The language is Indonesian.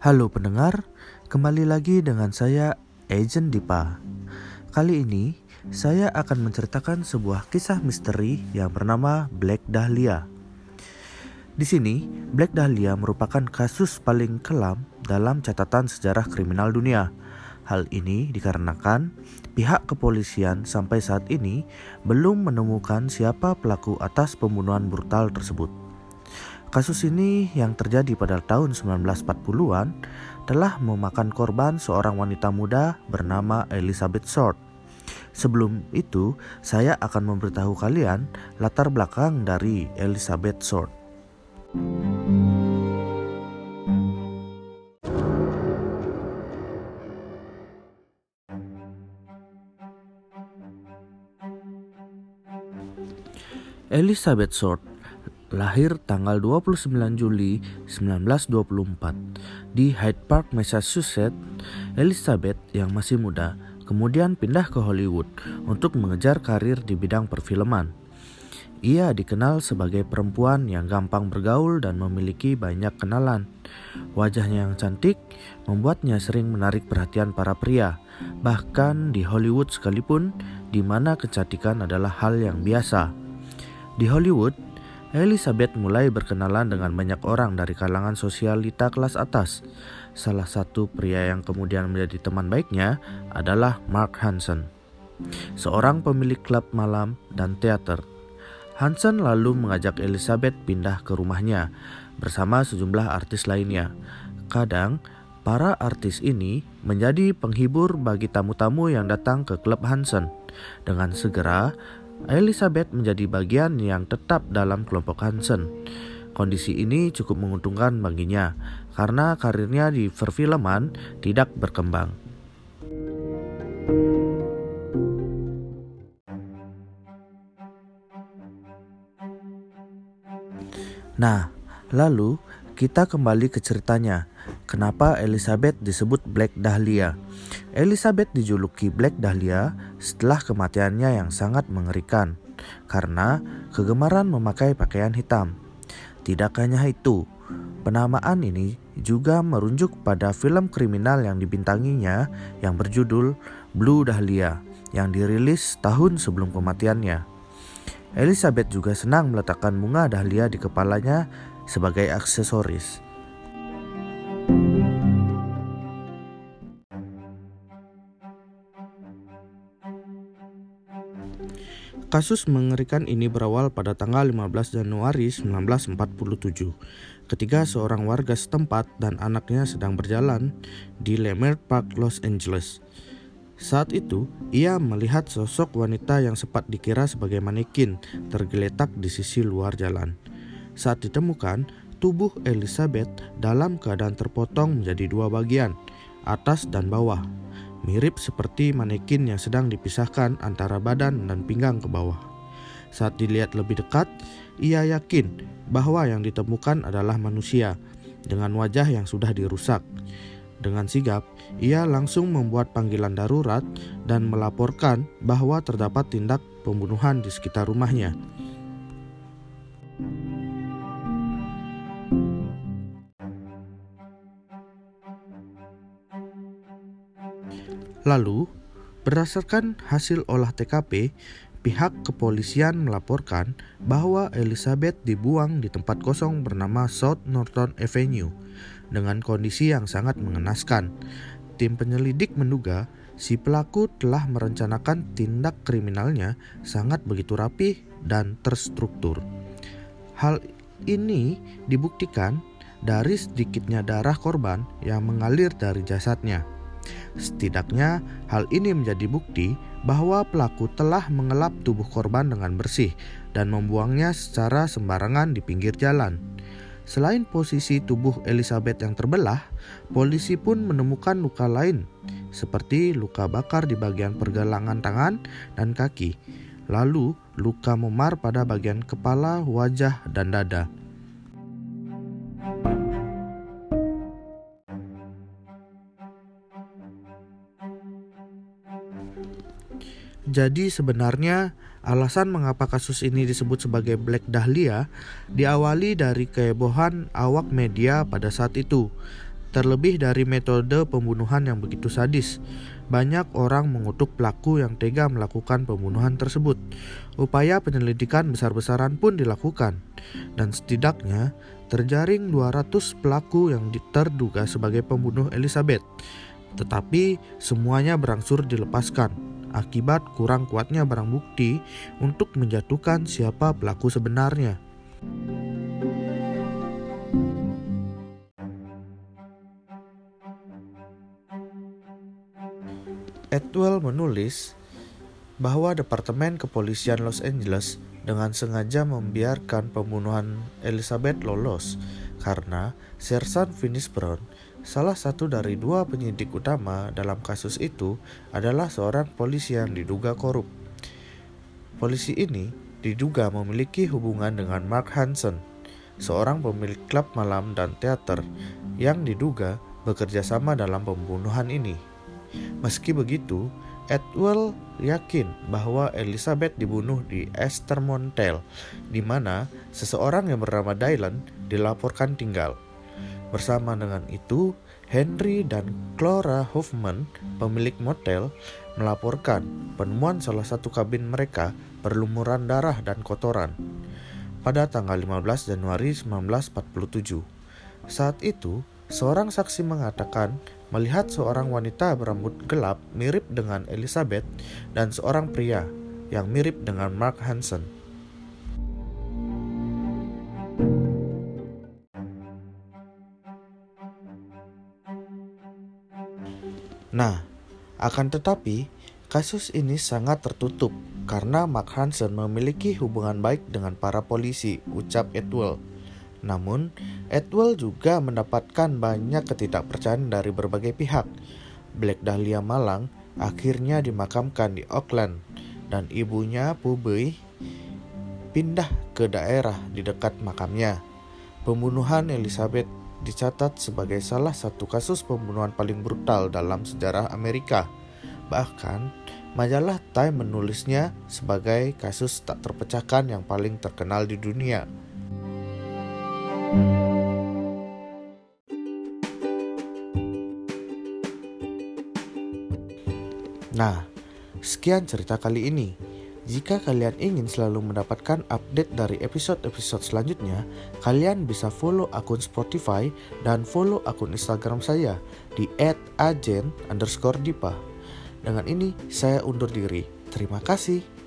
Halo pendengar, kembali lagi dengan saya Agent Dipa. Kali ini saya akan menceritakan sebuah kisah misteri yang bernama Black Dahlia. Di sini, Black Dahlia merupakan kasus paling kelam dalam catatan sejarah kriminal dunia. Hal ini dikarenakan pihak kepolisian sampai saat ini belum menemukan siapa pelaku atas pembunuhan brutal tersebut. Kasus ini yang terjadi pada tahun 1940-an telah memakan korban seorang wanita muda bernama Elizabeth Short. Sebelum itu, saya akan memberitahu kalian latar belakang dari Elizabeth Short. Elizabeth Short lahir tanggal 29 Juli 1924 di Hyde Park, Massachusetts. Elizabeth yang masih muda kemudian pindah ke Hollywood untuk mengejar karir di bidang perfilman. Ia dikenal sebagai perempuan yang gampang bergaul dan memiliki banyak kenalan. Wajahnya yang cantik membuatnya sering menarik perhatian para pria, bahkan di Hollywood sekalipun, di mana kecantikan adalah hal yang biasa. Di Hollywood, Elizabeth mulai berkenalan dengan banyak orang dari kalangan sosialita kelas atas. Salah satu pria yang kemudian menjadi teman baiknya adalah Mark Hansen, seorang pemilik klub malam dan teater. Hansen lalu mengajak Elizabeth pindah ke rumahnya bersama sejumlah artis lainnya. Kadang, para artis ini menjadi penghibur bagi tamu-tamu yang datang ke klub Hansen. Dengan segera, Elizabeth menjadi bagian yang tetap dalam kelompok Hansen. Kondisi ini cukup menguntungkan baginya karena karirnya di perfilman tidak berkembang. Nah, lalu kita kembali ke ceritanya. Kenapa Elizabeth disebut Black Dahlia? Elizabeth dijuluki Black Dahlia setelah kematiannya yang sangat mengerikan karena kegemaran memakai pakaian hitam. Tidak hanya itu, penamaan ini juga merujuk pada film kriminal yang dibintanginya yang berjudul Blue Dahlia yang dirilis tahun sebelum kematiannya. Elizabeth juga senang meletakkan bunga dahlia di kepalanya sebagai aksesoris. Kasus mengerikan ini berawal pada tanggal 15 Januari 1947 ketika seorang warga setempat dan anaknya sedang berjalan di Leimert Park, Los Angeles. Saat itu, ia melihat sosok wanita yang sempat dikira sebagai manekin tergeletak di sisi luar jalan. Saat ditemukan, tubuh Elizabeth dalam keadaan terpotong menjadi dua bagian, atas dan bawah, mirip seperti manekin yang sedang dipisahkan antara badan dan pinggang ke bawah. Saat dilihat lebih dekat, ia yakin bahwa yang ditemukan adalah manusia dengan wajah yang sudah dirusak. Dengan sigap, ia langsung membuat panggilan darurat dan melaporkan bahwa terdapat tindak pembunuhan di sekitar rumahnya. Lalu, berdasarkan hasil olah TKP, pihak kepolisian melaporkan bahwa Elizabeth dibuang di tempat kosong bernama South Norton Avenue dengan kondisi yang sangat mengenaskan. Tim penyelidik menduga si pelaku telah merencanakan tindak kriminalnya sangat begitu rapi dan terstruktur. Hal ini dibuktikan dari sedikitnya darah korban yang mengalir dari jasadnya. Setidaknya, hal ini menjadi bukti bahwa pelaku telah mengelap tubuh korban dengan bersih dan membuangnya secara sembarangan di pinggir jalan. Selain posisi tubuh Elizabeth yang terbelah, polisi pun menemukan luka lain, seperti luka bakar di bagian pergelangan tangan dan kaki, lalu luka memar pada bagian kepala, wajah, dan dada. Jadi sebenarnya alasan mengapa kasus ini disebut sebagai Black Dahlia diawali dari kehebohan awak media pada saat itu. Terlebih dari metode pembunuhan yang begitu sadis, banyak orang mengutuk pelaku yang tega melakukan pembunuhan tersebut. Upaya penyelidikan besar-besaran pun dilakukan, dan setidaknya terjaring 200 pelaku yang terduga sebagai pembunuh Elizabeth. Tetapi semuanya berangsur dilepaskan akibat kurang kuatnya barang bukti untuk menjatuhkan siapa pelaku sebenarnya. Edwell menulis bahwa Departemen Kepolisian Los Angeles dengan sengaja membiarkan pembunuhan Elizabeth lolos karena Sersan Finis Brown, salah satu dari dua penyidik utama dalam kasus itu, adalah seorang polisi yang diduga korup. Polisi ini diduga memiliki hubungan dengan Mark Hansen, seorang pemilik klub malam dan teater yang diduga bekerja sama dalam pembunuhan ini. Meski begitu, Edwell yakin bahwa Elizabeth dibunuh di Esther Montel, di mana seseorang yang bernama Dylan dilaporkan tinggal. Bersama dengan itu, Henry dan Clara Hoffman, pemilik motel, melaporkan penemuan salah satu kabin mereka berlumuran darah dan kotoran pada tanggal 15 Januari 1947. Saat itu, seorang saksi mengatakan melihat seorang wanita berambut gelap mirip dengan Elizabeth dan seorang pria yang mirip dengan Mark Hansen. Nah, akan tetapi kasus ini sangat tertutup karena Mark Hansen memiliki hubungan baik dengan para polisi, ucap Edwell. Namun, Edwell juga mendapatkan banyak ketidakpercayaan dari berbagai pihak. Black Dahlia Malang akhirnya dimakamkan di Auckland dan ibunya Pubei pindah ke daerah di dekat makamnya. Pembunuhan Elizabeth dicatat sebagai salah satu kasus pembunuhan paling brutal dalam sejarah Amerika. Bahkan, majalah Time menulisnya sebagai kasus tak terpecahkan yang paling terkenal di dunia. Nah, sekian cerita kali ini. Jika kalian ingin selalu mendapatkan update dari episode-episode selanjutnya, kalian bisa follow akun Spotify dan follow akun Instagram saya di @ajen_dipa. Dengan ini, saya undur diri. Terima kasih.